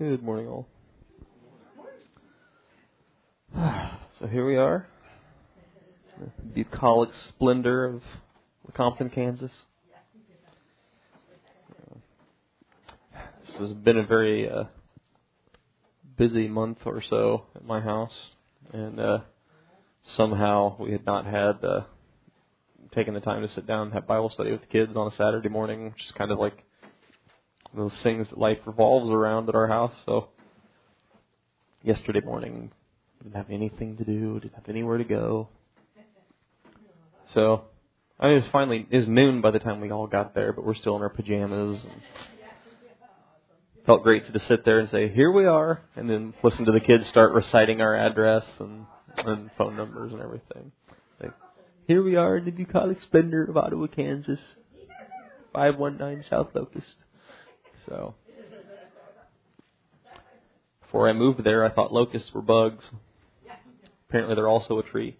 Good morning, all. So here we are, the bucolic splendor of Compton, Kansas. This has been a very uh, busy month or so at my house, and uh, somehow we had not had uh, taken the time to sit down and have Bible study with the kids on a Saturday morning, which is kind of like those things that life revolves around at our house. So yesterday morning, didn't have anything to do, didn't have anywhere to go. So I mean, it was finally it was noon by the time we all got there, but we're still in our pajamas. And felt great to just sit there and say, "Here we are," and then listen to the kids start reciting our address and and phone numbers and everything. Like, here we are in the bucolic splendor of Ottawa, Kansas, five one nine South Locust. So before I moved there, I thought locusts were bugs. Apparently, they're also a tree.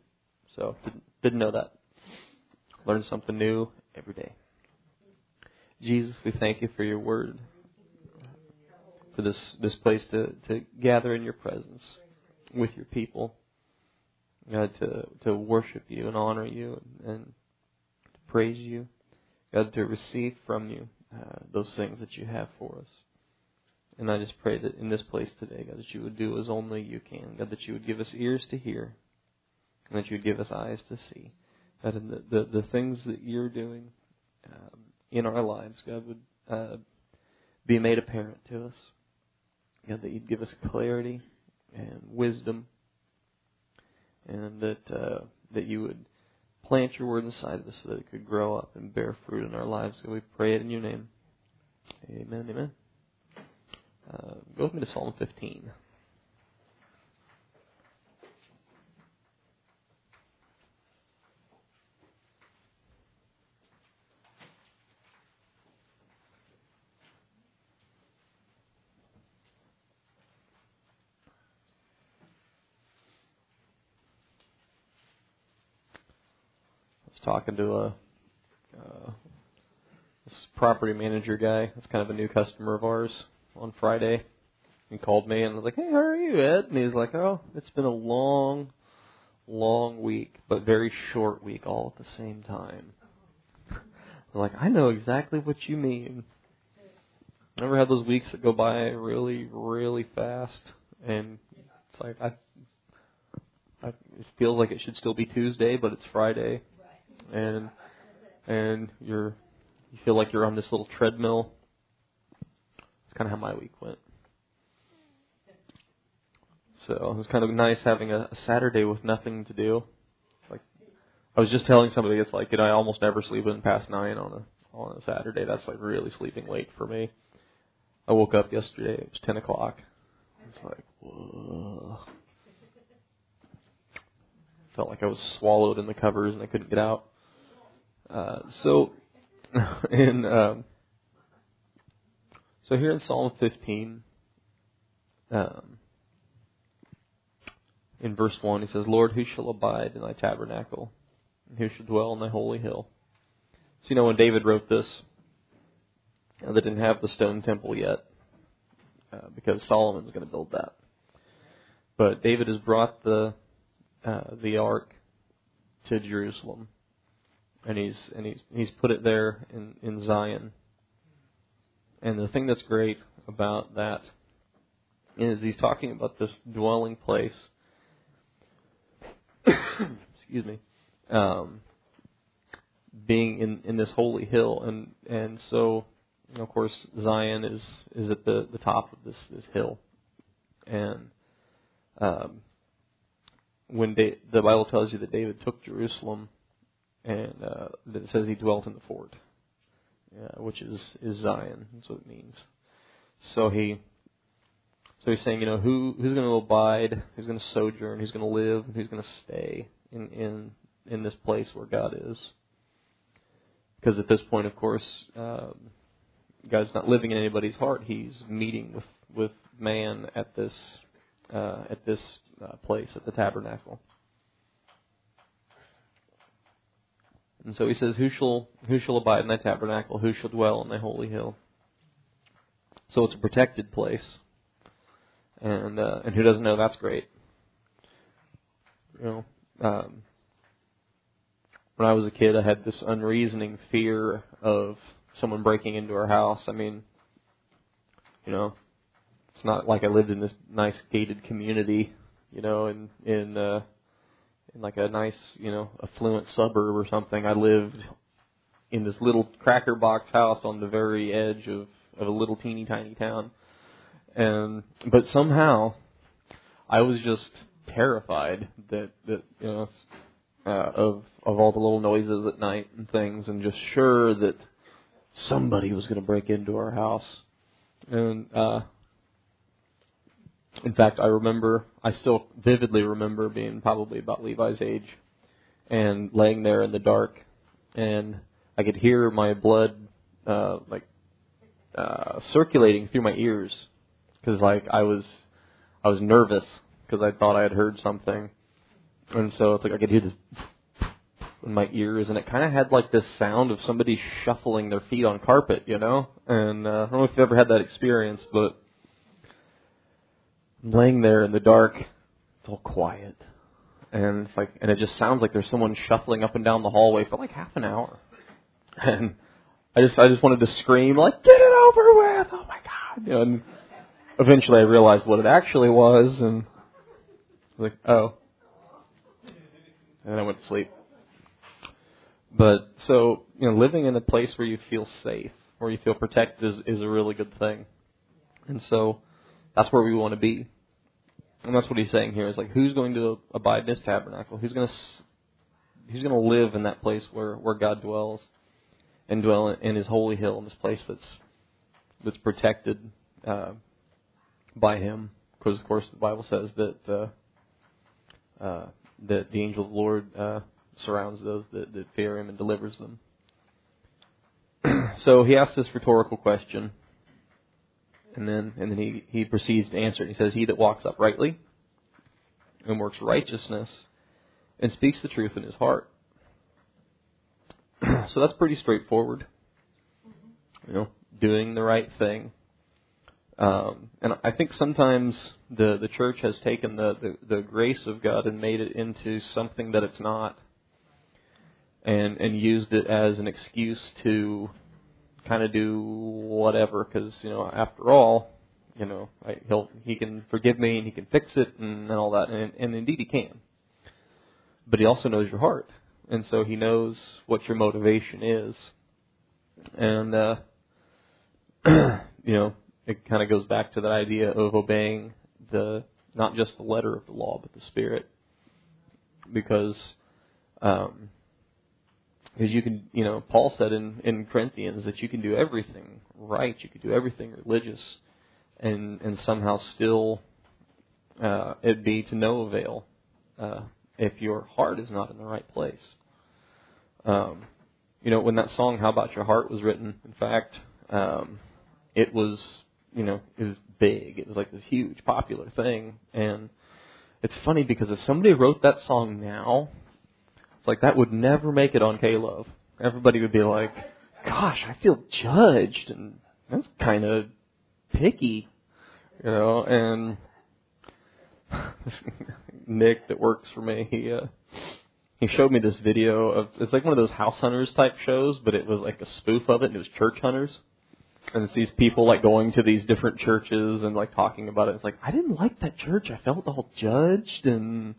So didn't, didn't know that. Learn something new every day. Jesus, we thank you for your word, for this this place to to gather in your presence with your people, God, to to worship you and honor you and, and to praise you, God, to receive from you uh, those things that you have for us. And I just pray that in this place today, God, that you would do as only you can. God, that you would give us ears to hear, and that you would give us eyes to see. That the, the, the things that you're doing um, in our lives, God, would uh, be made apparent to us. God, that you'd give us clarity and wisdom, and that uh, that you would plant your word inside of us so that it could grow up and bear fruit in our lives. God, we pray it in your name. Amen. Amen. Uh, go with me to Psalm 15. I was talking to a uh, this property manager guy. That's kind of a new customer of ours on Friday. He called me and was like, "Hey, how are you, Ed?" And he's like, "Oh, it's been a long, long week, but very short week all at the same time." I'm like, "I know exactly what you mean." Never had those weeks that go by really, really fast, and it's like I, I, it feels like it should still be Tuesday, but it's Friday, and and you're you feel like you're on this little treadmill it's kind of how my week went. So it was kind of nice having a, a Saturday with nothing to do. Like I was just telling somebody, it's like you know I almost never sleep in past nine on a on a Saturday. That's like really sleeping late for me. I woke up yesterday. It was ten o'clock. It's like whoa. Felt like I was swallowed in the covers and I couldn't get out. Uh, so, and um, so here in Psalm 15, um, in verse 1, he says, Lord, who shall abide in thy tabernacle? And who shall dwell in thy holy hill? So, you know, when David wrote this, they didn't have the stone temple yet, uh, because Solomon's going to build that. But David has brought the uh, the ark to Jerusalem, and he's and he's he's put it there in in Zion. And the thing that's great about that is he's talking about this dwelling place. excuse me. Um, being in, in this holy hill, and and so of course Zion is is at the, the top of this this hill, and um, when da- the Bible tells you that David took Jerusalem, and uh, it says he dwelt in the fort uh, which is is Zion. That's what it means. So he, so he's saying, you know, who who's going to abide, who's going to sojourn, who's going to live, who's going to stay in in in this place where God is. Because at this point, of course, um, God's not living in anybody's heart. He's meeting with with man at this uh, at this uh, place at the tabernacle. And so he says, Who shall who shall abide in thy tabernacle? Who shall dwell in thy holy hill? So it's a protected place. and uh, and who doesn't know that's great. You know, um, when I was a kid, I had this unreasoning fear of someone breaking into our house. I mean, you know, it's not like I lived in this nice gated community, you know, in in uh, in like a nice, you know, affluent suburb or something. I lived in this little cracker box house on the very edge of of a little teeny tiny town. And but somehow I was just terrified that that you know uh, of of all the little noises at night and things, and just sure that somebody was going to break into our house. And uh, in fact, I remember, I still vividly remember being probably about Levi's age, and laying there in the dark, and I could hear my blood uh, like uh, circulating through my ears because like I was I was nervous because I thought I had heard something, and so it's like I could hear this in my ears, and it kind of had like this sound of somebody shuffling their feet on carpet, you know. And uh, I don't know if you've ever had that experience, but I'm laying there in the dark, it's all quiet, and it's like, and it just sounds like there's someone shuffling up and down the hallway for like half an hour, and I just I just wanted to scream like, get it over with! Oh my god! And eventually I realized what it actually was, and was like, oh, and I went to sleep. But so you know, living in a place where you feel safe, where you feel protected, is is a really good thing. And so that's where we want to be. And that's what he's saying here is like, who's going to abide in his tabernacle? Who's going to who's going to live in that place where where God dwells, and dwell in His holy hill, in this place that's that's protected uh, by Him? Because of course the Bible says that uh, uh, that the angel of the Lord uh, surrounds those that, that fear him and delivers them. so he asks this rhetorical question, and then and then he, he proceeds to answer. He says, He that walks uprightly and works righteousness and speaks the truth in his heart. so that's pretty straightforward. You know, doing the right thing. Um, and I think sometimes the the church has taken the, the the grace of God and made it into something that it's not and and used it as an excuse to kind of do whatever because you know after all you know I, he'll he can forgive me and he can fix it and, and all that and, and indeed he can. But he also knows your heart and so he knows what your motivation is. And uh you know it kind of goes back to that idea of obeying the not just the letter of the law but the spirit. Because um because you can, you know, Paul said in, in Corinthians that you can do everything right, you can do everything religious, and and somehow still uh, it be to no avail uh, if your heart is not in the right place. Um, you know, when that song "How About Your Heart" was written, in fact, um, it was, you know, it was big. It was like this huge, popular thing, and it's funny because if somebody wrote that song now, it's like that would never make it on K-Love. Everybody would be like, "Gosh, I feel judged," and that's kind of picky, you know. And Nick, that works for me, he uh, he showed me this video of it's like one of those house hunters type shows, but it was like a spoof of it, and it was church hunters. And it's these people like going to these different churches and like talking about it. It's like I didn't like that church. I felt all judged and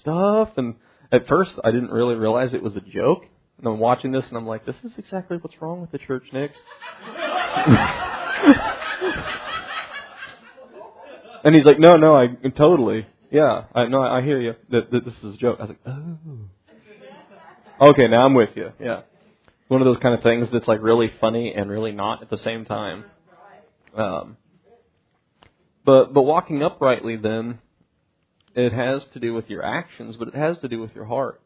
stuff, and at first, I didn't really realize it was a joke. And I'm watching this, and I'm like, this is exactly what's wrong with the church, Nick. and he's like, no, no, I totally, yeah, I no, I hear you. That, that this is a joke. I was like, oh, okay, now I'm with you. Yeah, one of those kind of things that's like really funny and really not at the same time. Um, but but walking uprightly then it has to do with your actions, but it has to do with your heart.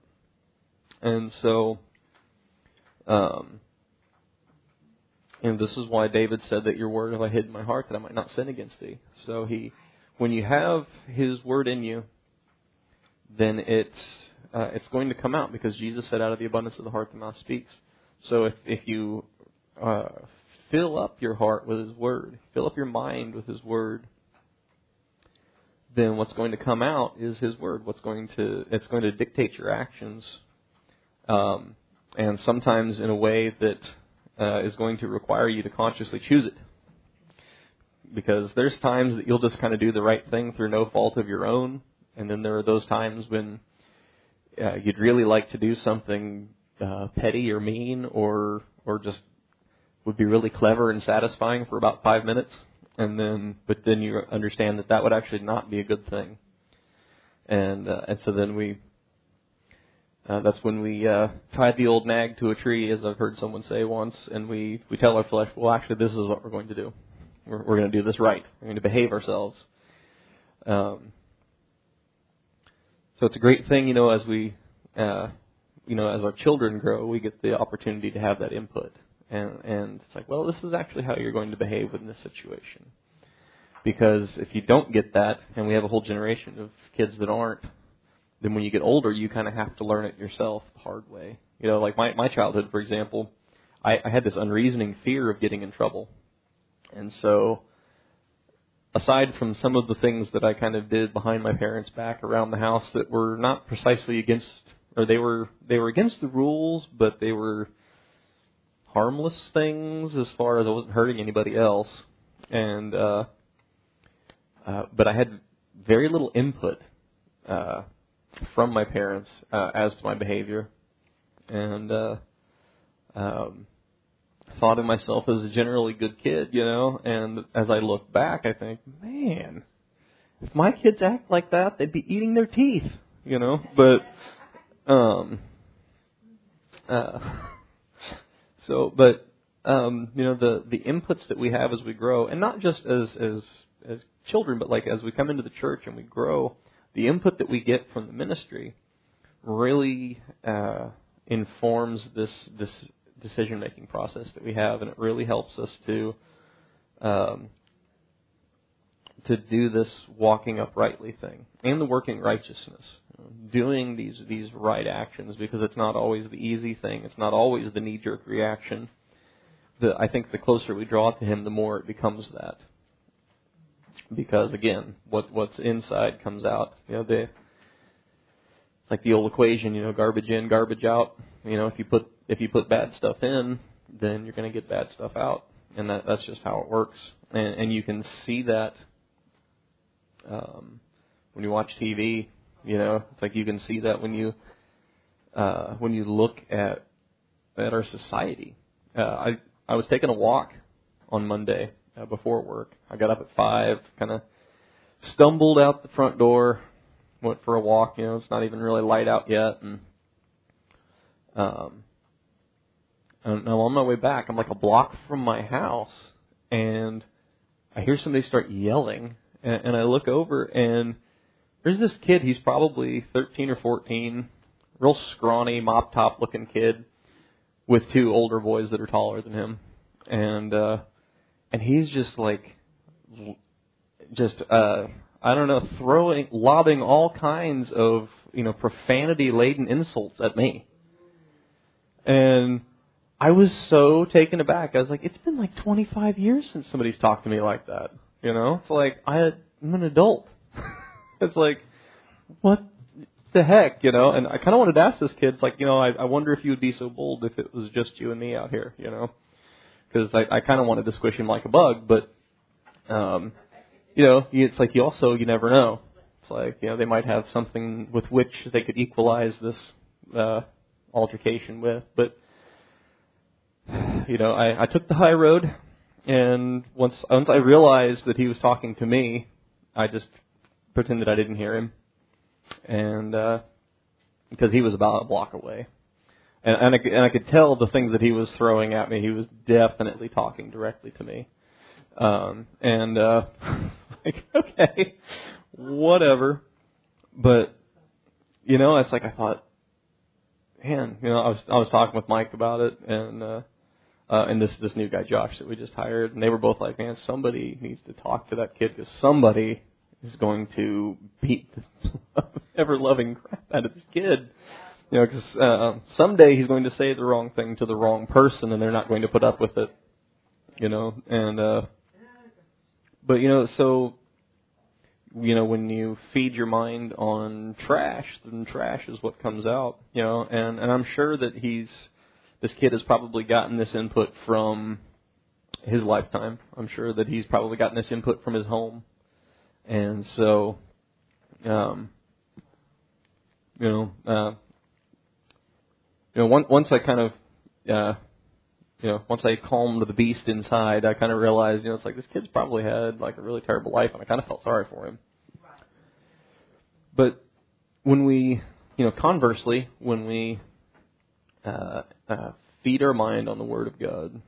And so, um, and this is why David said that your word have I hid in my heart that I might not sin against thee. So he, when you have his word in you, then it's uh, it's going to come out because Jesus said, "Out of the abundance of the heart, the mouth speaks." So if if you uh, fill up your heart with His word, fill up your mind with His word, then what's going to come out is His Word. What's going to it's going to dictate your actions, um, and sometimes in a way that uh, is going to require you to consciously choose it. Because there's times that you'll just kind of do the right thing through no fault of your own, and then there are those times when uh, you'd really like to do something uh, petty or mean or or just would be really clever and satisfying for about five minutes, and then but then you understand that that would actually not be a good thing, and uh, and so then we. Uh, that's when we uh, tie the old nag to a tree, as I've heard someone say once, and we, we tell our flesh, well, actually, this is what we're going to do. We're, we're going to do this right. We're going to behave ourselves. Um, so it's a great thing, you know, as we, uh, you know, as our children grow, we get the opportunity to have that input. And, and it's like, well, this is actually how you're going to behave in this situation. Because if you don't get that, and we have a whole generation of kids that aren't, then when you get older, you kind of have to learn it yourself the hard way. You know, like my, my childhood, for example, I, I had this unreasoning fear of getting in trouble. And so, aside from some of the things that I kind of did behind my parents' back around the house that were not precisely against, or they were they were against the rules, but they were harmless things as far as I wasn't hurting anybody else, and uh, uh, but I had very little input uh, from my parents uh, as to my behavior, and uh, um, thought of myself as a generally good kid, you know. And as I look back, I think, man, if my kids act like that, they'd be eating their teeth, you know. But, um, uh, so, but, um, you know, the the inputs that we have as we grow, and not just as as as children, but like as we come into the church and we grow, the input that we get from the ministry really uh, informs this this decision making process that we have, and it really helps us to um, to do this walking uprightly thing and the working righteousness, doing these these right actions because it's not always the easy thing. It's not always the knee jerk reaction. The, I think the closer we draw to Him, the more it becomes that. Because again, what what's inside comes out. You know, the it's like the old equation, you know, garbage in, garbage out. You know, if you put if you put bad stuff in, then you're going to get bad stuff out, and that that's just how it works. And, and you can see that um, when you watch TV. You know, it's like you can see that when you uh, when you look at at our society. Uh, I I was taking a walk on Monday uh, before work. I got up at five, kind of stumbled out the front door, went for a walk. You know, it's not even really light out yet, and um, and I'm on my way back. I'm like a block from my house, and I hear somebody start yelling, and, and I look over, and there's this kid. He's probably 13 or 14, real scrawny, mop top looking kid, with two older boys that are taller than him, and uh, and he's just like, just uh, I don't know, throwing, lobbing all kinds of you know profanity laden insults at me, and I was so taken aback. I was like, it's been like 25 years since somebody's talked to me like that. You know, it's like I, I'm an adult. it's like, what the heck, you know? And I kind of wanted to ask this kid, it's like, you know, I, I wonder if you would be so bold if it was just you and me out here, you know? Because I, I kind of wanted to squish him like a bug, but, um, you know, it's like you also you never know. It's like you know they might have something with which they could equalize this uh, altercation with, but you know, I, I took the high road, and once once I realized that he was talking to me, I just pretended I didn't hear him, and uh, because he was about a block away, and and I, and I could tell the things that he was throwing at me. He was definitely talking directly to me, um, and uh, like okay, whatever, but you know, it's like I thought, man, you know, I was I was talking with Mike about it, and uh, uh, and this this new guy Josh that we just hired, and they were both like, man, somebody needs to talk to that kid. Because somebody is going to beat the ever loving crap out of this kid. You know, because uh, someday he's going to say the wrong thing to the wrong person, and they're not going to put up with it. You know, and uh, but you know, so you know, when you feed your mind on trash, then trash is what comes out. You know, and and I'm sure that he's this kid has probably gotten this input from his lifetime. I'm sure that he's probably gotten this input from his home, and so, um, you know, uh, you know, once once I kind of, uh, you know, once I calmed the beast inside, I kind of realized, you know, it's like this kid's probably had like a really terrible life, and I kind of felt sorry for him. But when we, you know, conversely, when we uh, uh, feed our mind on the Word of God,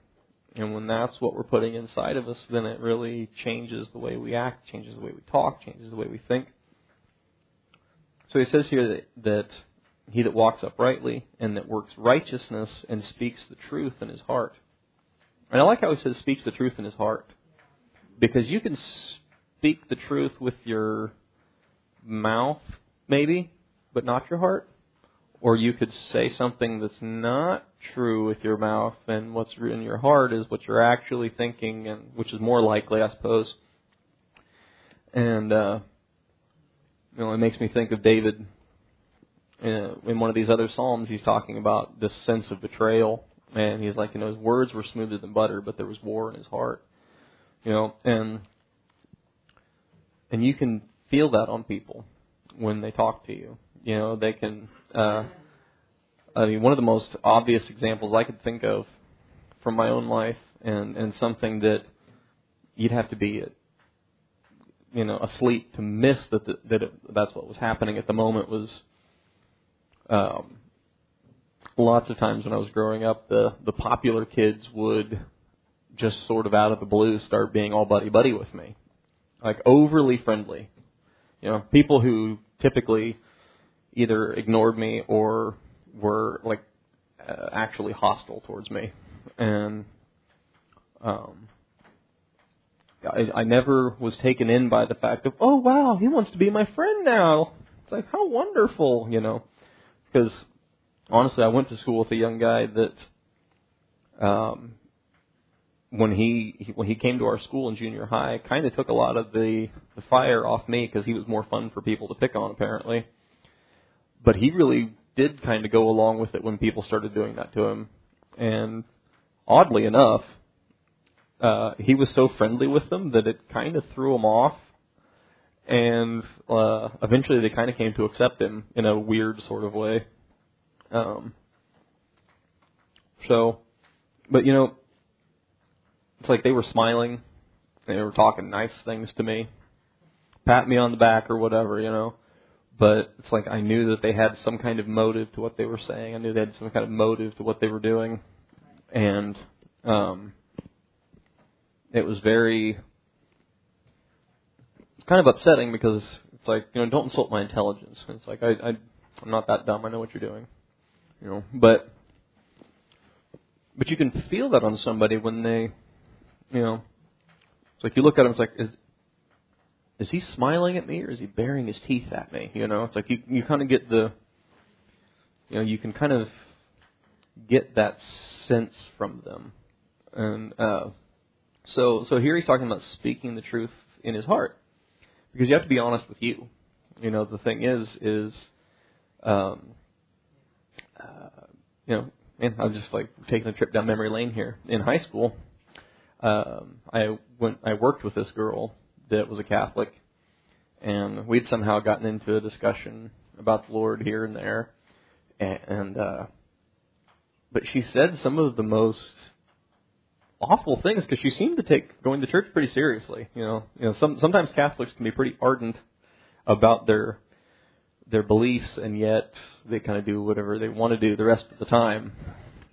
and when that's what we're putting inside of us, then it really changes the way we act, changes the way we talk, changes the way we think. So he says here that, that he that walks uprightly and that works righteousness and speaks the truth in his heart. And I like how he says speaks the truth in his heart. Because you can speak the truth with your mouth, maybe, but not your heart. Or you could say something that's not true with your mouth, and what's in your heart is what you're actually thinking, and which is more likely, I suppose. And uh, you know, it makes me think of David uh, in one of these other psalms. He's talking about this sense of betrayal, and he's like, you know, his words were smoother than butter, but there was war in his heart. You know, and and you can feel that on people when they talk to you. You know, they can. Uh, I mean, one of the most obvious examples I could think of from my own life, and and something that you'd have to be, you know, asleep to miss that the, that it, that's what was happening at the moment was. Um, lots of times when I was growing up, the the popular kids would just sort of out of the blue start being all buddy buddy with me, like overly friendly. You know, people who typically either ignored me or were like uh, actually hostile towards me, and um, I, I never was taken in by the fact of oh wow he wants to be my friend now. It's like how wonderful, you know, because honestly I went to school with a young guy that um, when he when he came to our school in junior high, kind of took a lot of the the fire off me because he was more fun for people to pick on apparently. But he really did kind of go along with it when people started doing that to him, and oddly enough, uh, he was so friendly with them that it kind of threw him off, and uh, eventually they kind of came to accept him in a weird sort of way. Um, so, but you know, it's like they were smiling. They were talking nice things to me, pat me on the back or whatever, you know. But it's like I knew that they had some kind of motive to what they were saying. I knew they had some kind of motive to what they were doing, and um, it was very kind of upsetting because it's like you know don't insult my intelligence. It's like I, I I'm not that dumb. I know what you're doing, you know. But but you can feel that on somebody when they you know, it's like you look at him, it's like, is is he smiling at me or is he baring his teeth at me? You know, it's like you you kind of get the, you know, you can kind of get that sense from them, and uh, so so here he's talking about speaking the truth in his heart, because you have to be honest with you. You know, the thing is is, um, uh, you know, and I'm just like taking a trip down memory lane here. In high school, um, I went, I worked with this girl that was a Catholic, and we'd somehow gotten into a discussion about the Lord here and there, and, and uh, but she said some of the most awful things because she seemed to take going to church pretty seriously. You know, you know, some sometimes Catholics can be pretty ardent about their their beliefs, and yet they kind of do whatever they want to do the rest of the time.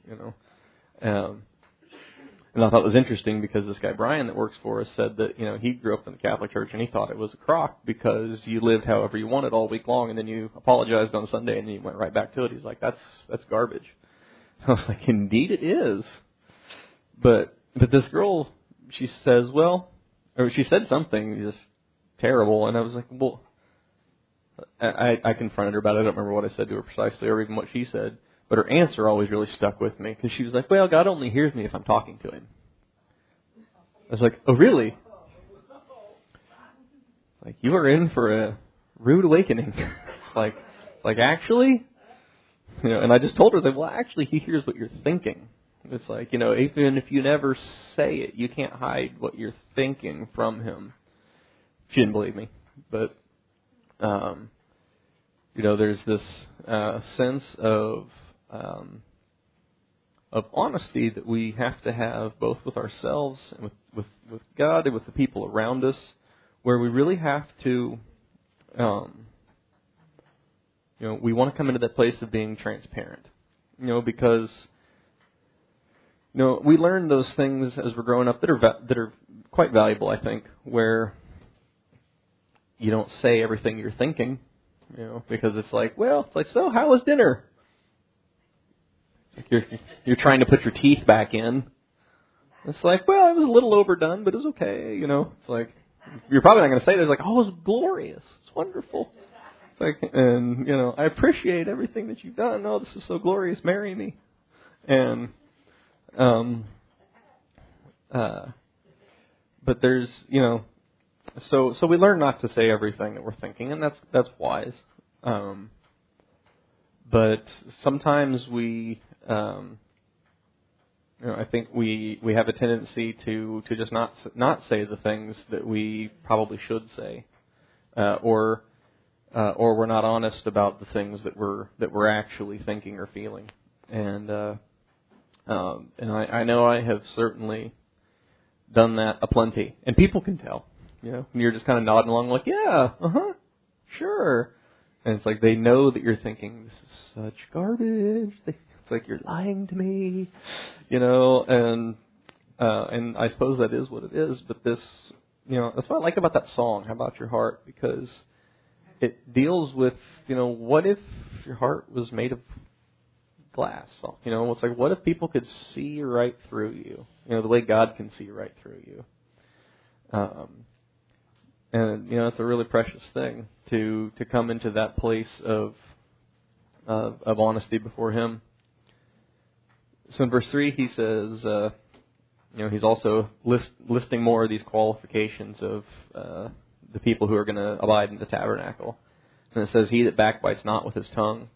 You know. Um, and I thought it was interesting because this guy Brian that works for us said that you know he grew up in the Catholic Church and he thought it was a crock because you lived however you wanted all week long and then you apologized on Sunday and then you went right back to it. He's like, that's that's garbage. I was like, indeed it is. But but this girl, she says, well, or she said something just terrible, and I was like, well, I I confronted her about it. I don't remember what I said to her precisely or even what she said. But her answer always really stuck with me because she was like, "Well, God only hears me if I'm talking to Him." I was like, "Oh, really?" like you are in for a rude awakening. like, like actually, you know. And I just told her, I like, well, actually, he hears what you're thinking. It's like, you know, even if you never say it, you can't hide what you're thinking from him. She didn't believe me, but um, you know, there's this uh, sense of um, of honesty that we have to have both with ourselves and with, with, with God and with the people around us, where we really have to, um, you know, we want to come into that place of being transparent, you know, because you know we learn those things as we're growing up that are va- that are quite valuable, I think, where you don't say everything you're thinking, you know, because it's like, well, it's like, so how was dinner? You're you're trying to put your teeth back in. It's like, well, it was a little overdone, but it's okay, you know. It's like you're probably not going to say this like, oh, it's glorious, it's wonderful. It's like, and you know, I appreciate everything that you've done. Oh, this is so glorious. Marry me, and um, uh, but there's, you know, so so we learn not to say everything that we're thinking, and that's that's wise. Um, but sometimes we, um, you know, I think we we have a tendency to to just not not say the things that we probably should say, uh, or uh, or we're not honest about the things that we're that we're actually thinking or feeling, and uh, um, and I, I know I have certainly done that aplenty, and people can tell. You know, and you're just kind of nodding along, like, yeah, uh huh, sure. And it's like they know that you're thinking this is such garbage. It's like you're lying to me, you know. And uh, and I suppose that is what it is. But this, you know, that's what I like about that song. How about your heart? Because it deals with, you know, what if your heart was made of glass? You know, it's like what if people could see right through you? You know, the way God can see right through you. Um, and you know it's a really precious thing to to come into that place of of, of honesty before Him. So in verse three, he says, uh, you know, he's also list, listing more of these qualifications of uh, the people who are going to abide in the tabernacle. And it says, "He that backbites not with his tongue,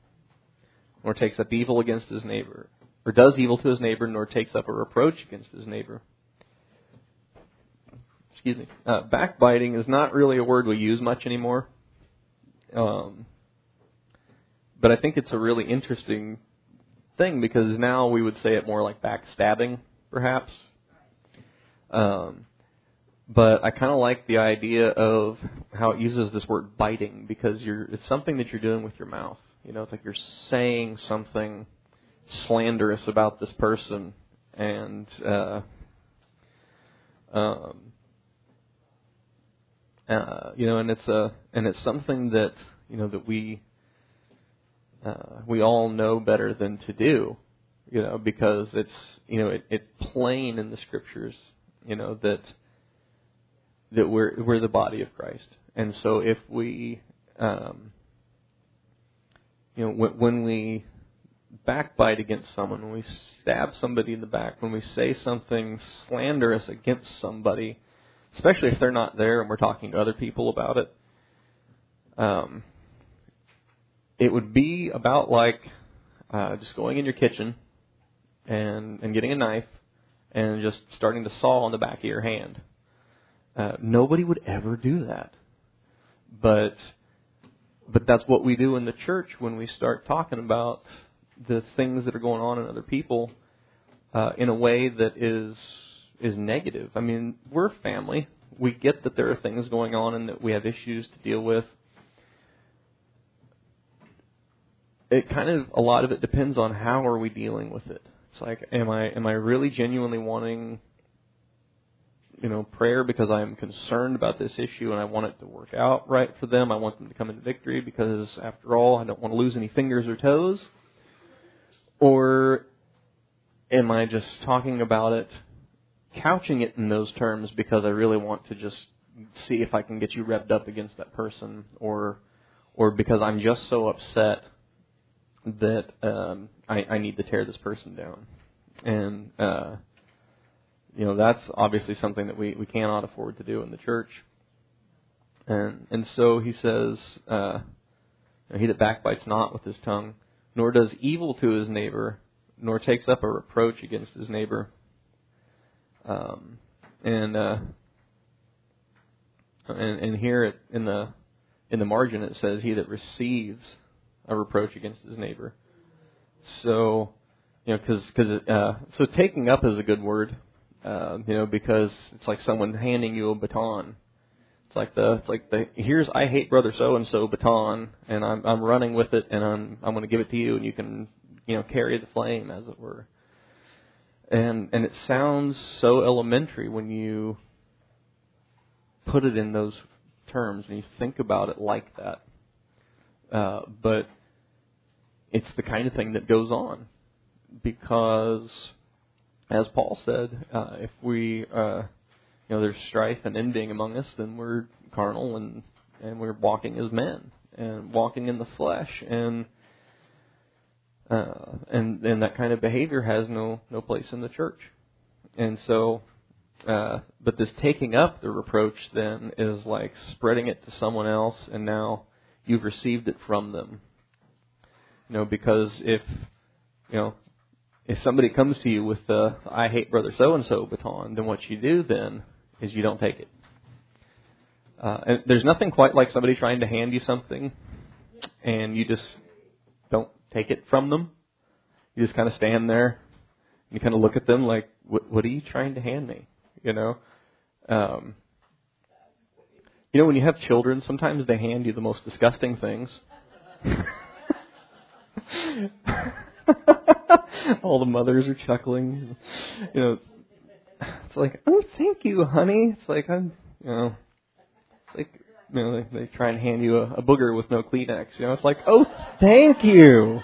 nor takes up evil against his neighbor, or does evil to his neighbor, nor takes up a reproach against his neighbor." excuse me, uh, backbiting is not really a word we use much anymore. Um, but I think it's a really interesting thing because now we would say it more like backstabbing, perhaps. Um, but I kind of like the idea of how it uses this word biting because you're it's something that you're doing with your mouth. You know, it's like you're saying something slanderous about this person, and uh, um, uh, you know, and it's a and it's something that you know that we uh, we all know better than to do, you know, because it's you know it, it's plain in the scriptures, you know that that we're we're the body of Christ, and so if we um, you know when, when we backbite against someone, when we stab somebody in the back, when we say something slanderous against somebody, especially if they're not there and we're talking to other people about it. Um, it would be about like uh, just going in your kitchen and and getting a knife and just starting to saw on the back of your hand. Uh, nobody would ever do that, but but that's what we do in the church when we start talking about the things that are going on in other people uh, in a way that is is negative. I mean, we're family. We get that there are things going on and that we have issues to deal with. It kind of a lot of it depends on how are we dealing with it. It's like am I am I really genuinely wanting you know prayer because I'm concerned about this issue and I want it to work out right for them. I want them to come into victory because after all, I don't want to lose any fingers or toes. Or am I just talking about it couching it in those terms because I really want to just see if I can get you revved up against that person, or or because I'm just so upset that um, I, I need to tear this person down, and uh, you know that's obviously something that we we cannot afford to do in the church. And and so he says, uh, he that backbites not with his tongue, nor does evil to his neighbor, nor takes up a reproach against his neighbor. Um, and uh, and and here in the in the margin it says he that receives a reproach against his neighbor. So you know, because because uh, so taking up is a good word, uh, you know, because it's like someone handing you a baton. It's like the it's like the here's I hate brother so and so baton, and I'm I'm running with it, and I'm I'm going to give it to you, and you can you know carry the flame as it were. And and it sounds so elementary when you put it in those terms when you think about it like that. Uh, but it's the kind of thing that goes on because, as Paul said, uh, if we, uh, you know, there's strife and envying among us, then we're carnal and and we're walking as men and walking in the flesh and. Uh, and and that kind of behavior has no no place in the church, and so uh, but this taking up the reproach then is like spreading it to someone else, and now you've received it from them. You know, because if you know if somebody comes to you with the "I hate brother so and so" baton, then what you do then is you don't take it. Uh, and there's nothing quite like somebody trying to hand you something, and you just don't take it from them. You just kind of stand there, and you kind of look at them like, "What, what are you trying to hand me?" You know. Um, you know, when you have children, sometimes they hand you the most disgusting things. All the mothers are chuckling. You know, it's like, oh, thank you, honey. It's like I'm, you know, it's like you know, they, they try and hand you a, a booger with no Kleenex. You know, it's like, oh, thank you.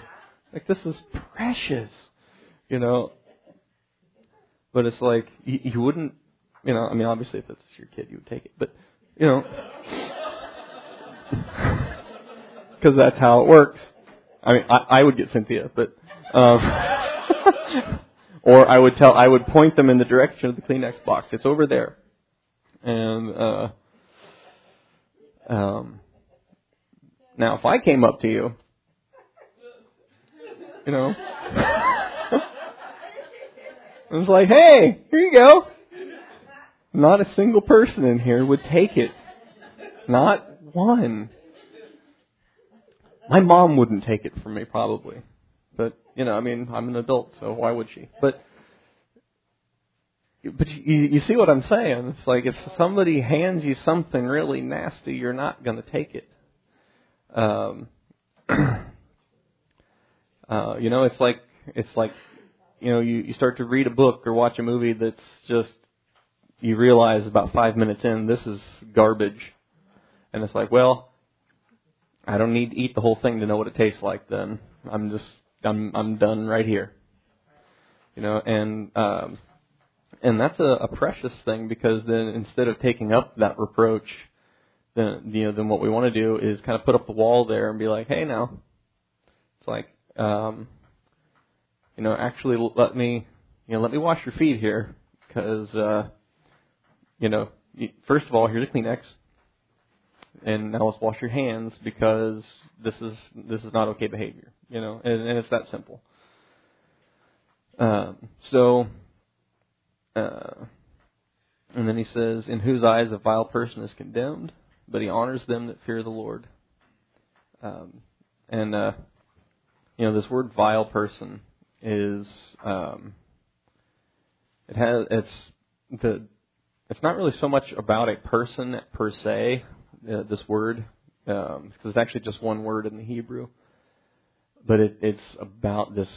Like this is precious. You know, but it's like you, you wouldn't, you know. I mean, obviously, if it's your kid, you would take it, but you know, because that's how it works. I mean, I, I would get Cynthia, but um, or I would tell, I would point them in the direction of the Kleenex box. It's over there, and uh, um, now if I came up to you, you know, I was like, "Hey, here you go." Not a single person in here would take it. Not one. My mom wouldn't take it from me, probably. But you know, I mean, I'm an adult, so why would she? But but you, you see what I'm saying? It's like if somebody hands you something really nasty, you're not going to take it. Um, uh, you know, it's like it's like you know, you, you start to read a book or watch a movie that's just you realize about five minutes in this is garbage, and it's like, well, I don't need to eat the whole thing to know what it tastes like. Then I'm just I'm I'm done right here. You know, and um, and that's a, a precious thing because then instead of taking up that reproach, then you know then what we want to do is kind of put up the wall there and be like, hey now, it's like um, you know actually let me you know let me wash your feet here because uh, you know first of all here's a Kleenex and now let's wash your hands because this is this is not okay behavior, you know, and, and it's that simple. Um, so, uh, and then he says, "In whose eyes a vile person is condemned, but he honors them that fear the Lord." Um, and uh, you know, this word "vile person" is um, it has it's the it's not really so much about a person per se uh, this word because um, it's actually just one word in the Hebrew, but it, it's about this.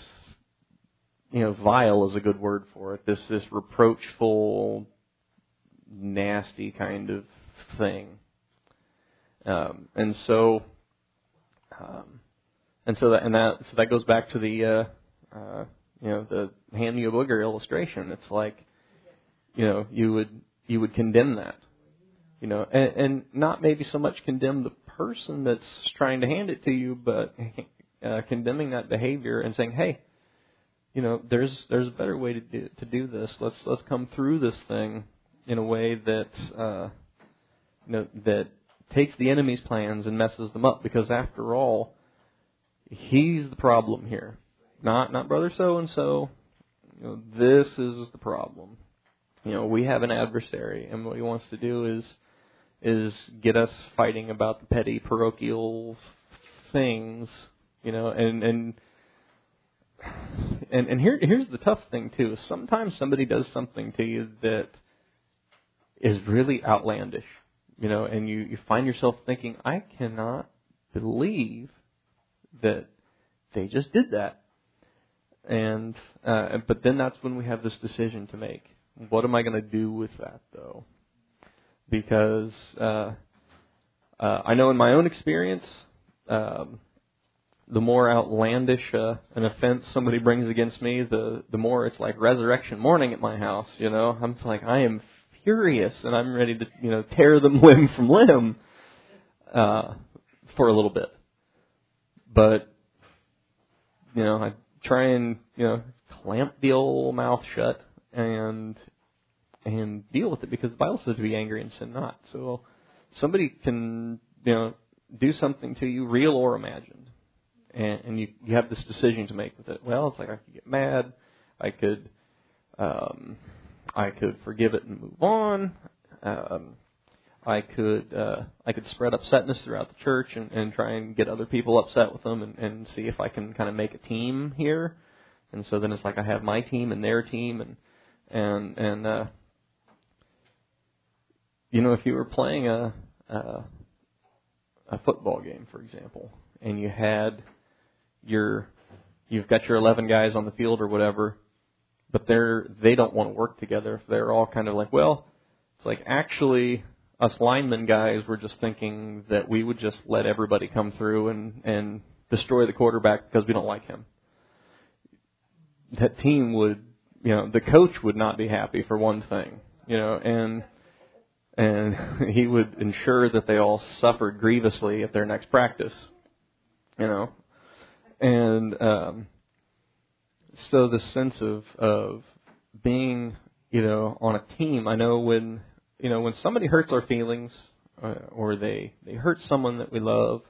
You know, vile is a good word for it. This this reproachful, nasty kind of thing. Um, and so, um, and so that and that so that goes back to the uh, uh, you know the hand me a booger illustration. It's like, you know, you would you would condemn that you know, and, and not maybe so much condemn the person that's trying to hand it to you, but uh, condemning that behavior and saying, hey, you know, there's there's a better way to do to do this. Let's let's come through this thing in a way that uh, you know that takes the enemy's plans and messes them up because after all, he's the problem here. Not not brother so and so. This is the problem. You know, we have an adversary and what he wants to do is is get us fighting about the petty parochial things, you know, and and and and here here's the tough thing too. Sometimes somebody does something to you that is really outlandish, you know, and you you find yourself thinking, I cannot believe that they just did that. And uh, but then that's when we have this decision to make. What am I going to do with that though? Because uh, uh, I know in my own experience, um, the more outlandish uh, an offense somebody brings against me, the the more it's like resurrection morning at my house. You know, I'm like I am furious and I'm ready to you know tear them limb from limb uh, for a little bit. But you know, I try and you know clamp the old mouth shut and and deal with it because the Bible says to be angry and sin not. So somebody can you know do something to you, real or imagined and, and you you have this decision to make with it. Well, it's like I could get mad, I could um, I could forgive it and move on. Um, I could uh, I could spread upsetness throughout the church and, and try and get other people upset with them and, and see if I can kind of make a team here. And so then it's like I have my team and their team and and and uh, you know if you were playing a, a a football game, for example, and you had you're you've got your 11 guys on the field or whatever, but they're they don't want to work together. If they're all kind of like, well, it's like actually us lineman guys were just thinking that we would just let everybody come through and and destroy the quarterback because we don't like him. That team would, you know, the coach would not be happy for one thing, you know, and and he would ensure that they all suffered grievously at their next practice, you know, and um, so the sense of of being you know on a team i know when you know when somebody hurts our feelings uh, or they they hurt someone that we love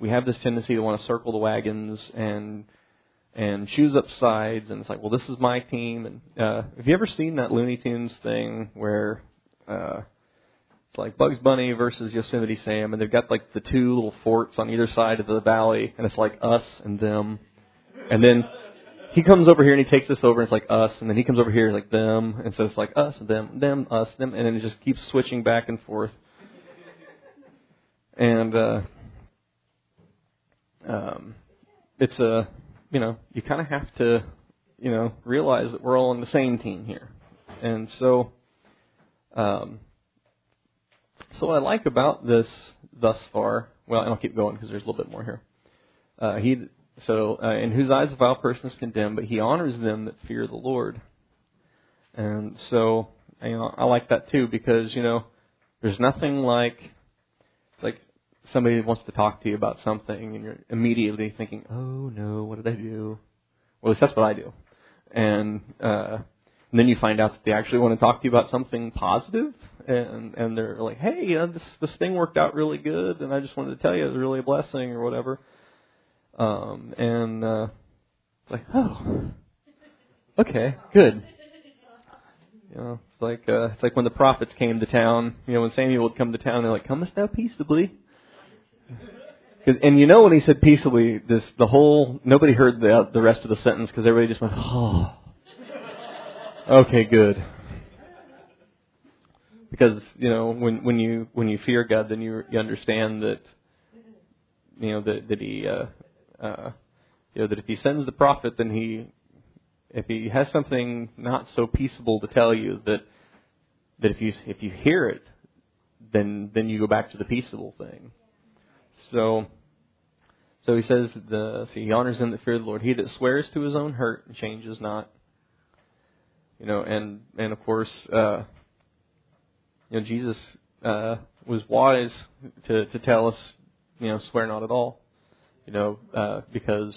we have this tendency to want to circle the wagons and and choose up sides and it's like well this is my team and uh have you ever seen that looney tunes thing where uh like Bugs Bunny versus Yosemite Sam, and they've got like the two little forts on either side of the valley, and it's like us and them. And then he comes over here and he takes us over, and it's like us, and then he comes over here, it's like them, and so it's like us, them, them, us, them, and then it just keeps switching back and forth. And uh, um, it's a, you know, you kind of have to, you know, realize that we're all on the same team here, and so. Um, so what I like about this thus far, well, and I'll keep going because there's a little bit more here. Uh, he so uh, in whose eyes a vile person is condemned, but he honors them that fear the Lord. And so you know I like that too because you know there's nothing like like somebody wants to talk to you about something and you're immediately thinking, oh no, what did I do? Well, at least that's what I do. And uh, and then you find out that they actually want to talk to you about something positive and and they're like, hey, you know, this this thing worked out really good, and I just wanted to tell you it was really a blessing or whatever. Um, and uh, it's like, oh, okay, good. You know, it's like uh, it's like when the prophets came to town. You know, when Samuel would come to town, they're like, "Comest thou peaceably?" And you know when he said peaceably, this the whole nobody heard the the rest of the sentence because everybody just went, "Oh, okay, good." Because you know when when you when you fear God, then you you understand that you know that that he uh, uh, you know that if he sends the prophet, then he if he has something not so peaceable to tell you that that if you if you hear it, then then you go back to the peaceable thing. So. So he says, the, see, he honors him that fear the Lord. He that swears to his own hurt and changes not. You know, and and of course, uh, you know, Jesus uh, was wise to to tell us, you know, swear not at all. You know, uh, because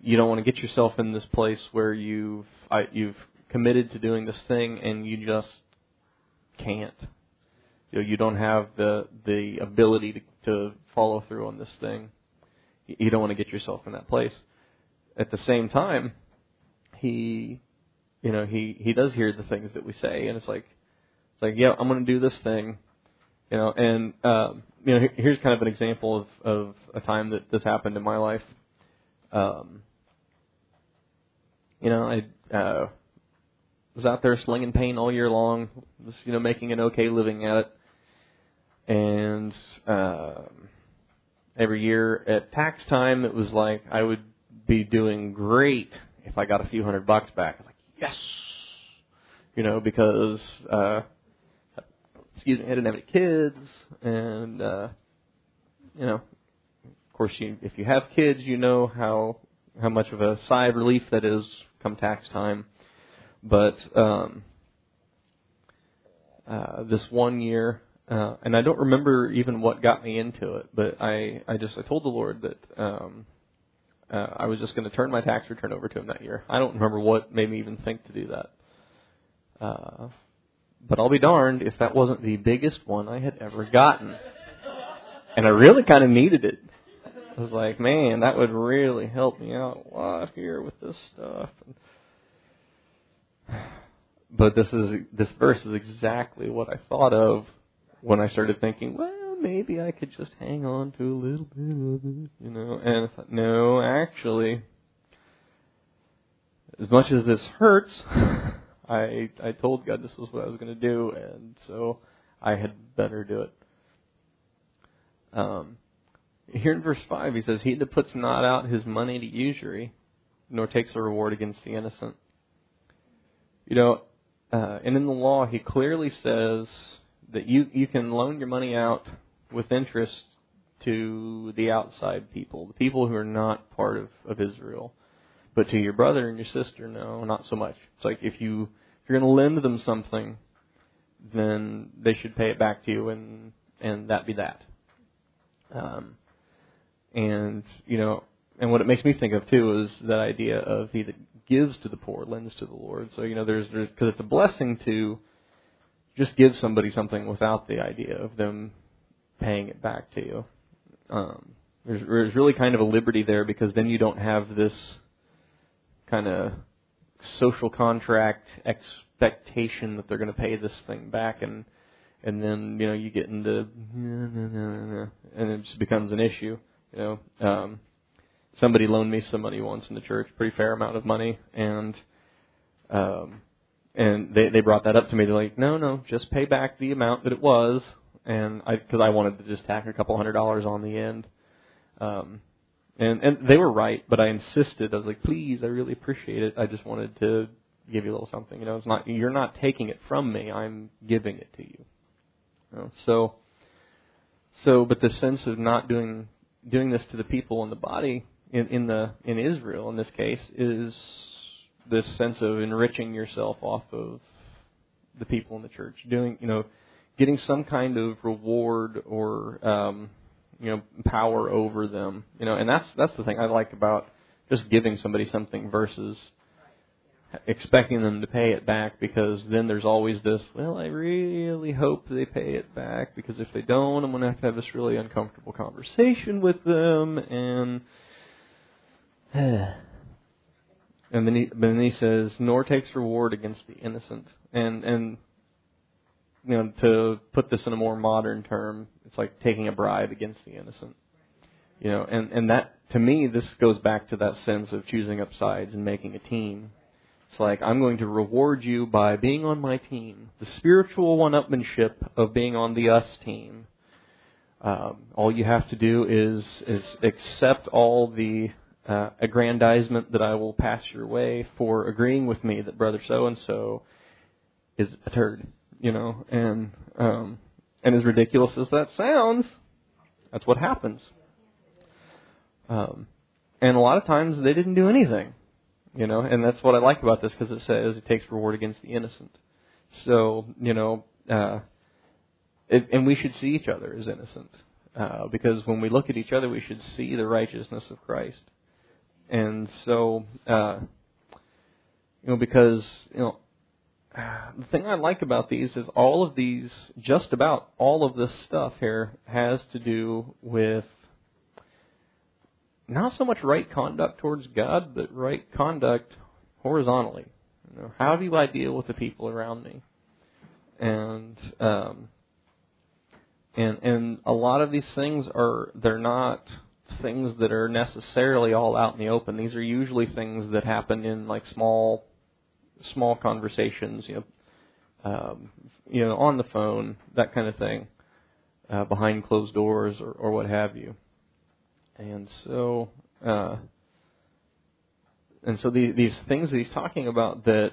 you don't want to get yourself in this place where you've I, you've committed to doing this thing and you just can't. you know, you don't have the the ability to, to follow through on this thing. You don't want to get yourself in that place. At the same time, he, you know, he he does hear the things that we say, and it's like, it's like, yeah, I'm going to do this thing, you know, and um, you know, here's kind of an example of of a time that this happened in my life. Um, you know, I uh, was out there slinging paint all year long, just you know, making an okay living at it, and um, every year at tax time, it was like I would be doing great if I got a few hundred bucks back. I was like, yes, you know, because uh, excuse me, I didn't have any kids, and uh, you know, of course, you if you have kids, you know how how much of a sigh of relief that is come tax time. But um, uh, this one year, uh, and I don't remember even what got me into it, but I I just I told the Lord that um, uh, I was just going to turn my tax return over to Him that year. I don't remember what made me even think to do that. Uh, but I'll be darned if that wasn't the biggest one I had ever gotten. And I really kind of needed it. I was like, man, that would really help me out a lot here with this stuff. But this is this verse is exactly what I thought of when I started thinking, well, maybe I could just hang on to a little bit of it, you know. And I thought, no, actually, as much as this hurts, I I told God this was what I was going to do, and so I had better do it. Um, here in verse 5, he says, He that puts not out his money to usury, nor takes a reward against the innocent. You know, uh, and in the law, he clearly says that you, you can loan your money out with interest to the outside people, the people who are not part of, of Israel. But to your brother and your sister, no, not so much. It's like if you if you're going to lend them something, then they should pay it back to you, and and that be that. Um, and you know, and what it makes me think of too is that idea of he that gives to the poor lends to the Lord. So you know, there's there's because it's a blessing to just give somebody something without the idea of them paying it back to you. Um, there's, there's really kind of a liberty there because then you don't have this kind of social contract expectation that they're going to pay this thing back and and then you know you get into and it just becomes an issue you know, um, somebody loaned me some money once in the church, pretty fair amount of money, and um, and they they brought that up to me. They're like, no, no, just pay back the amount that it was, and I because I wanted to just tack a couple hundred dollars on the end. Um, and and they were right, but I insisted. I was like, please, I really appreciate it. I just wanted to give you a little something. You know, it's not you're not taking it from me. I'm giving it to you. you know, so so, but the sense of not doing doing this to the people in the body in, in the in Israel in this case is this sense of enriching yourself off of the people in the church, doing you know, getting some kind of reward or um, you know power over them, you know, and that's that's the thing I like about just giving somebody something versus expecting them to pay it back because then there's always this, well, I really hope they pay it back because if they don't, I'm going to have to have this really uncomfortable conversation with them and and then he then he says, nor takes reward against the innocent. And and you know, to put this in a more modern term, it's like taking a bribe against the innocent. You know, and and that to me this goes back to that sense of choosing up sides and making a team it's like, I'm going to reward you by being on my team. The spiritual one upmanship of being on the us team. Um, all you have to do is, is accept all the uh, aggrandizement that I will pass your way for agreeing with me that brother so and so is a turd, you know, and um, and as ridiculous as that sounds, that's what happens. Um, and a lot of times they didn't do anything. You know, and that's what I like about this because it says it takes reward against the innocent. So, you know, uh, it, and we should see each other as innocent. Uh, because when we look at each other, we should see the righteousness of Christ. And so, uh, you know, because, you know, the thing I like about these is all of these, just about all of this stuff here, has to do with not so much right conduct towards God, but right conduct horizontally. You know, how do I deal with the people around me? And um, and and a lot of these things are they're not things that are necessarily all out in the open. These are usually things that happen in like small small conversations, you know, um, you know, on the phone, that kind of thing, uh, behind closed doors or, or what have you. And so, uh, and so the, these things that he's talking about that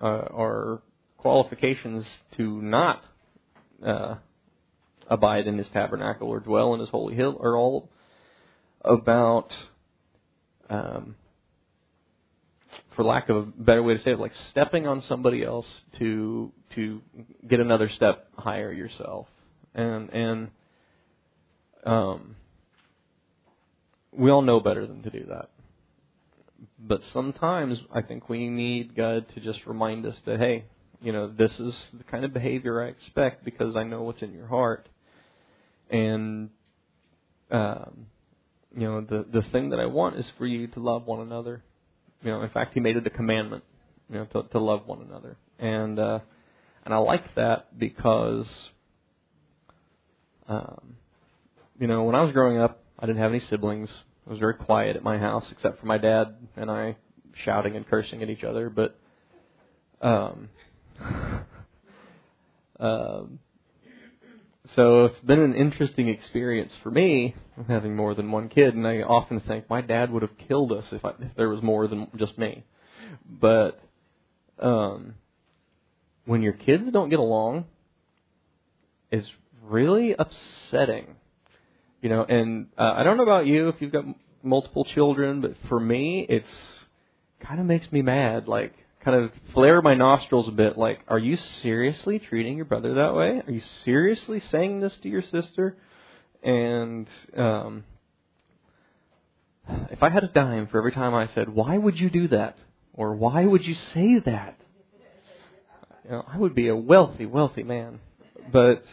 uh, are qualifications to not uh, abide in his tabernacle or dwell in his holy hill are all about, um, for lack of a better way to say it, like stepping on somebody else to to get another step higher yourself, and and um, we all know better than to do that. But sometimes I think we need God to just remind us that, hey, you know, this is the kind of behavior I expect because I know what's in your heart. And, um, you know, the, the thing that I want is for you to love one another. You know, in fact, He made it a commandment, you know, to, to love one another. And, uh, and I like that because, um, you know, when I was growing up, I didn't have any siblings. It was very quiet at my house, except for my dad and I shouting and cursing at each other. But um, um, so it's been an interesting experience for me having more than one kid, and I often think my dad would have killed us if, I, if there was more than just me. But um, when your kids don't get along, it's really upsetting you know, and uh, I don't know about you if you've got multiple children, but for me, it's kind of makes me mad. Like, kind of flare my nostrils a bit. Like, are you seriously treating your brother that way? Are you seriously saying this to your sister? And um, if I had a dime for every time I said, "Why would you do that?" or "Why would you say that?" You know, I would be a wealthy, wealthy man. But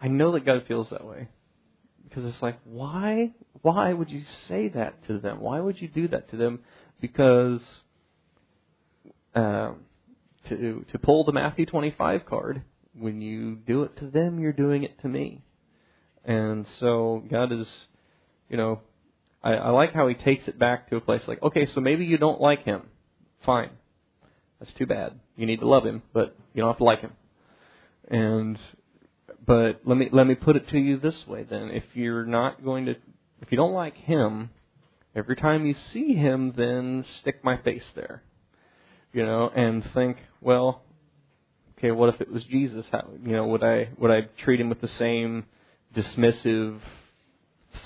I know that God feels that way. Because it's like, why, why would you say that to them? Why would you do that to them? Because um, to to pull the Matthew 25 card, when you do it to them, you're doing it to me. And so God is, you know, I, I like how He takes it back to a place like, okay, so maybe you don't like Him. Fine. That's too bad. You need to love Him, but you don't have to like Him. And but let me let me put it to you this way then. If you're not going to if you don't like him, every time you see him then stick my face there. You know, and think, well, okay, what if it was Jesus? How you know, would I would I treat him with the same dismissive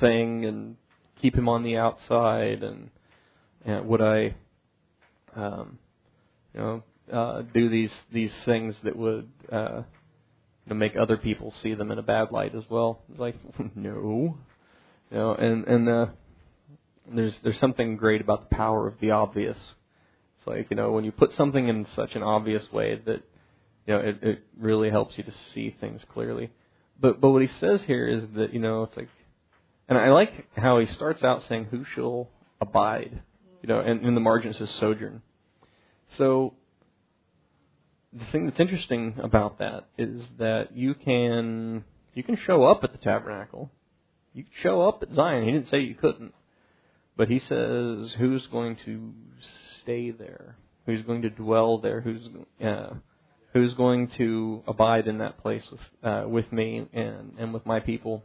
thing and keep him on the outside and, and would I um you know uh do these these things that would uh make other people see them in a bad light as well. Like, no, you know, and and uh, there's there's something great about the power of the obvious. It's like you know when you put something in such an obvious way that you know it, it really helps you to see things clearly. But but what he says here is that you know it's like, and I like how he starts out saying, "Who shall abide?" You know, and in the margin it says sojourn. So the thing that's interesting about that is that you can you can show up at the tabernacle. You can show up at Zion. He didn't say you couldn't, but he says who's going to stay there, who's going to dwell there, who's uh, who's going to abide in that place with uh, with me and and with my people.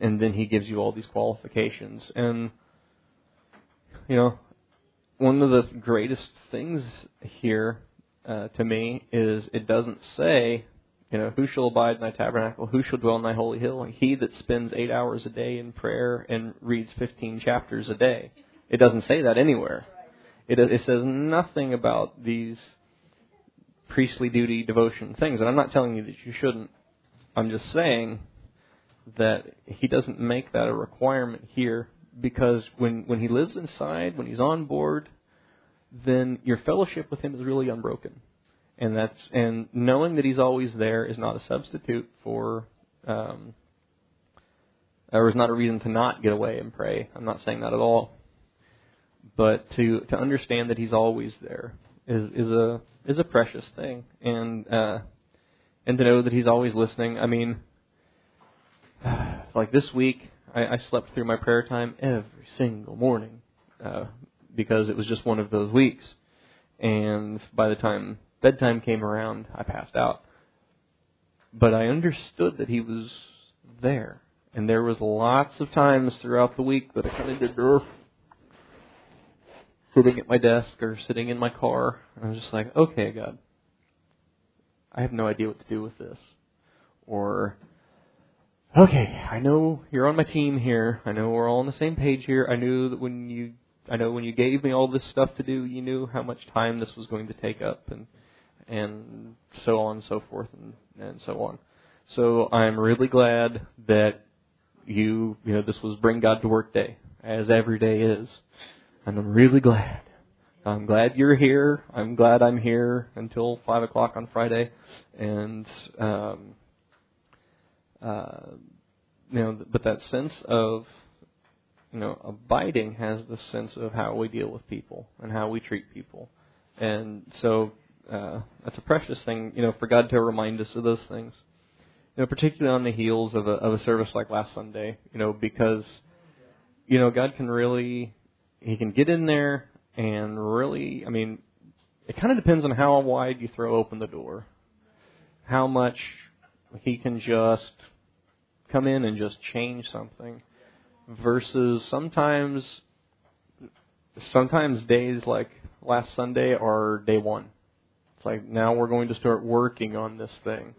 And then he gives you all these qualifications, and you know, one of the greatest things here uh, to me is it doesn't say, you know, who shall abide in thy tabernacle, who shall dwell in thy holy hill. He that spends eight hours a day in prayer and reads 15 chapters a day. It doesn't say that anywhere. It, it says nothing about these priestly duty devotion things. And I'm not telling you that you shouldn't. I'm just saying that he doesn't make that a requirement here because when, when he lives inside, when he's on board, then your fellowship with Him is really unbroken. And that's and knowing that He's always there is not a substitute for, um, or is not a reason to not get away and pray. I'm not saying that at all. But to to understand that He's always there is is a is a precious thing, and uh, and to know that He's always listening. I mean, like this week, I, I slept through my prayer time every single morning uh, because it was just one of those weeks. And by the time bedtime came around, I passed out. But I understood that he was there. And there was lots of times throughout the week that I kind of did sitting at my desk or sitting in my car. And I was just like, okay, God, I have no idea what to do with this. Or, okay, I know you're on my team here. I know we're all on the same page here. I knew that when you I know when you gave me all this stuff to do, you knew how much time this was going to take up, and and so on and so forth and and so on. So I'm really glad that you you know this was Bring God to Work Day, as every day is, and I'm really glad. I'm glad you're here. I'm glad I'm here until five o'clock on Friday, and um, uh, you know, but that sense of you know, abiding has the sense of how we deal with people and how we treat people. And so uh, that's a precious thing, you know, for God to remind us of those things. You know, particularly on the heels of a, of a service like last Sunday, you know, because, you know, God can really, He can get in there and really, I mean, it kind of depends on how wide you throw open the door, how much He can just come in and just change something versus sometimes sometimes days like last Sunday are day one. It's like now we're going to start working on this thing.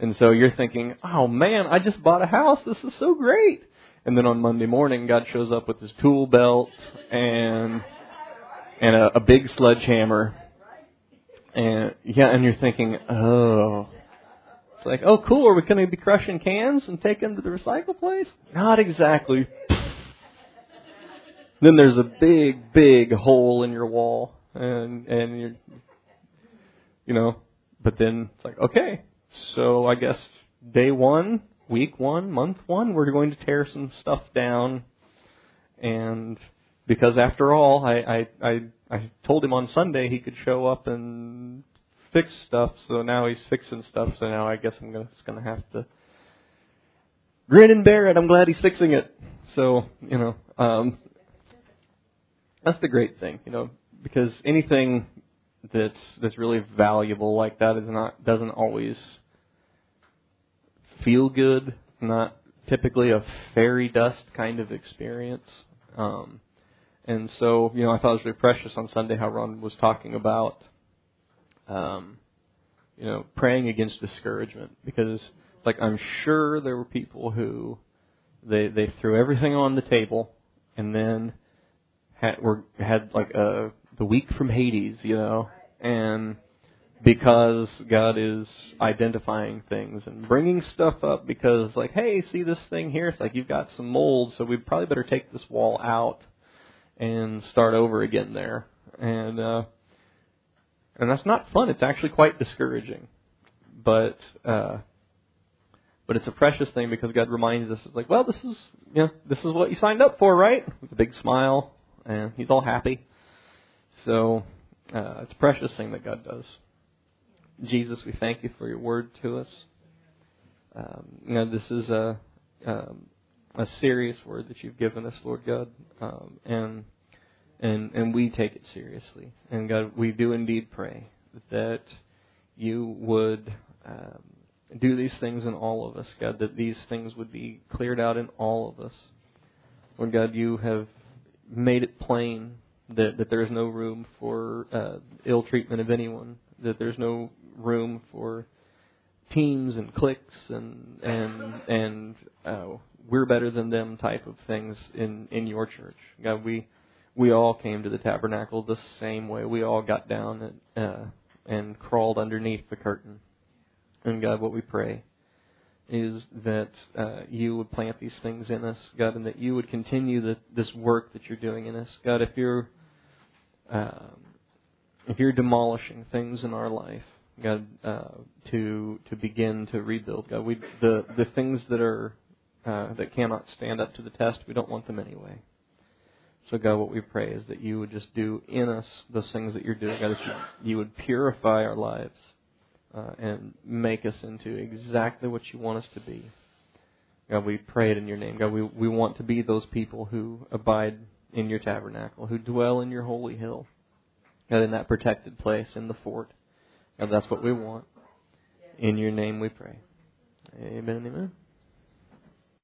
And so you're thinking, oh man, I just bought a house. This is so great. And then on Monday morning, God shows up with his tool belt and and a, a big sledgehammer. And yeah, and you're thinking, oh, it's like, oh, cool. Are we going to be crushing cans and taking them to the recycle place? Not exactly. then there's a big, big hole in your wall, and and you're, you know, but then it's like, okay, so I guess day one, week one, month one, we're going to tear some stuff down, and because after all, I I I, I told him on Sunday he could show up and fix stuff, so now he's fixing stuff. So now I guess I'm gonna, just gonna have to grin and bear it. I'm glad he's fixing it. So you know, um, that's the great thing, you know, because anything that's that's really valuable like that is not doesn't always feel good. Not typically a fairy dust kind of experience. Um, and so, you know, I thought it was really precious on Sunday how Ron was talking about um, you know, praying against discouragement because, like, I'm sure there were people who they they threw everything on the table and then had were had like a the week from Hades, you know, and because God is identifying things and bringing stuff up because like, hey, see this thing here? It's like you've got some mold, so we probably better take this wall out and start over again there. And uh and that's not fun. It's actually quite discouraging, but uh, but it's a precious thing because God reminds us, it's like, well, this is you know this is what you signed up for, right? With a big smile, and He's all happy. So uh, it's a precious thing that God does. Jesus, we thank you for your word to us. Um, you know, this is a um, a serious word that you've given us, Lord God, um, and and and we take it seriously. And God, we do indeed pray that you would um, do these things in all of us, God. That these things would be cleared out in all of us. Lord God, you have made it plain that that there is no room for uh, ill treatment of anyone. That there's no room for teams and cliques and and and uh, we're better than them type of things in in your church. God, we we all came to the tabernacle the same way. We all got down and, uh, and crawled underneath the curtain. And God, what we pray is that uh, you would plant these things in us, God, and that you would continue the, this work that you're doing in us. God, if you're, uh, if you're demolishing things in our life, God, uh, to to begin to rebuild, God, we the the things that are uh, that cannot stand up to the test, we don't want them anyway. So God, what we pray is that you would just do in us those things that you're doing. God, that you, you would purify our lives uh, and make us into exactly what you want us to be. God, we pray it in your name. God, we we want to be those people who abide in your tabernacle, who dwell in your holy hill. In that protected place, in the fort. God, that's what we want. In your name we pray. Amen amen.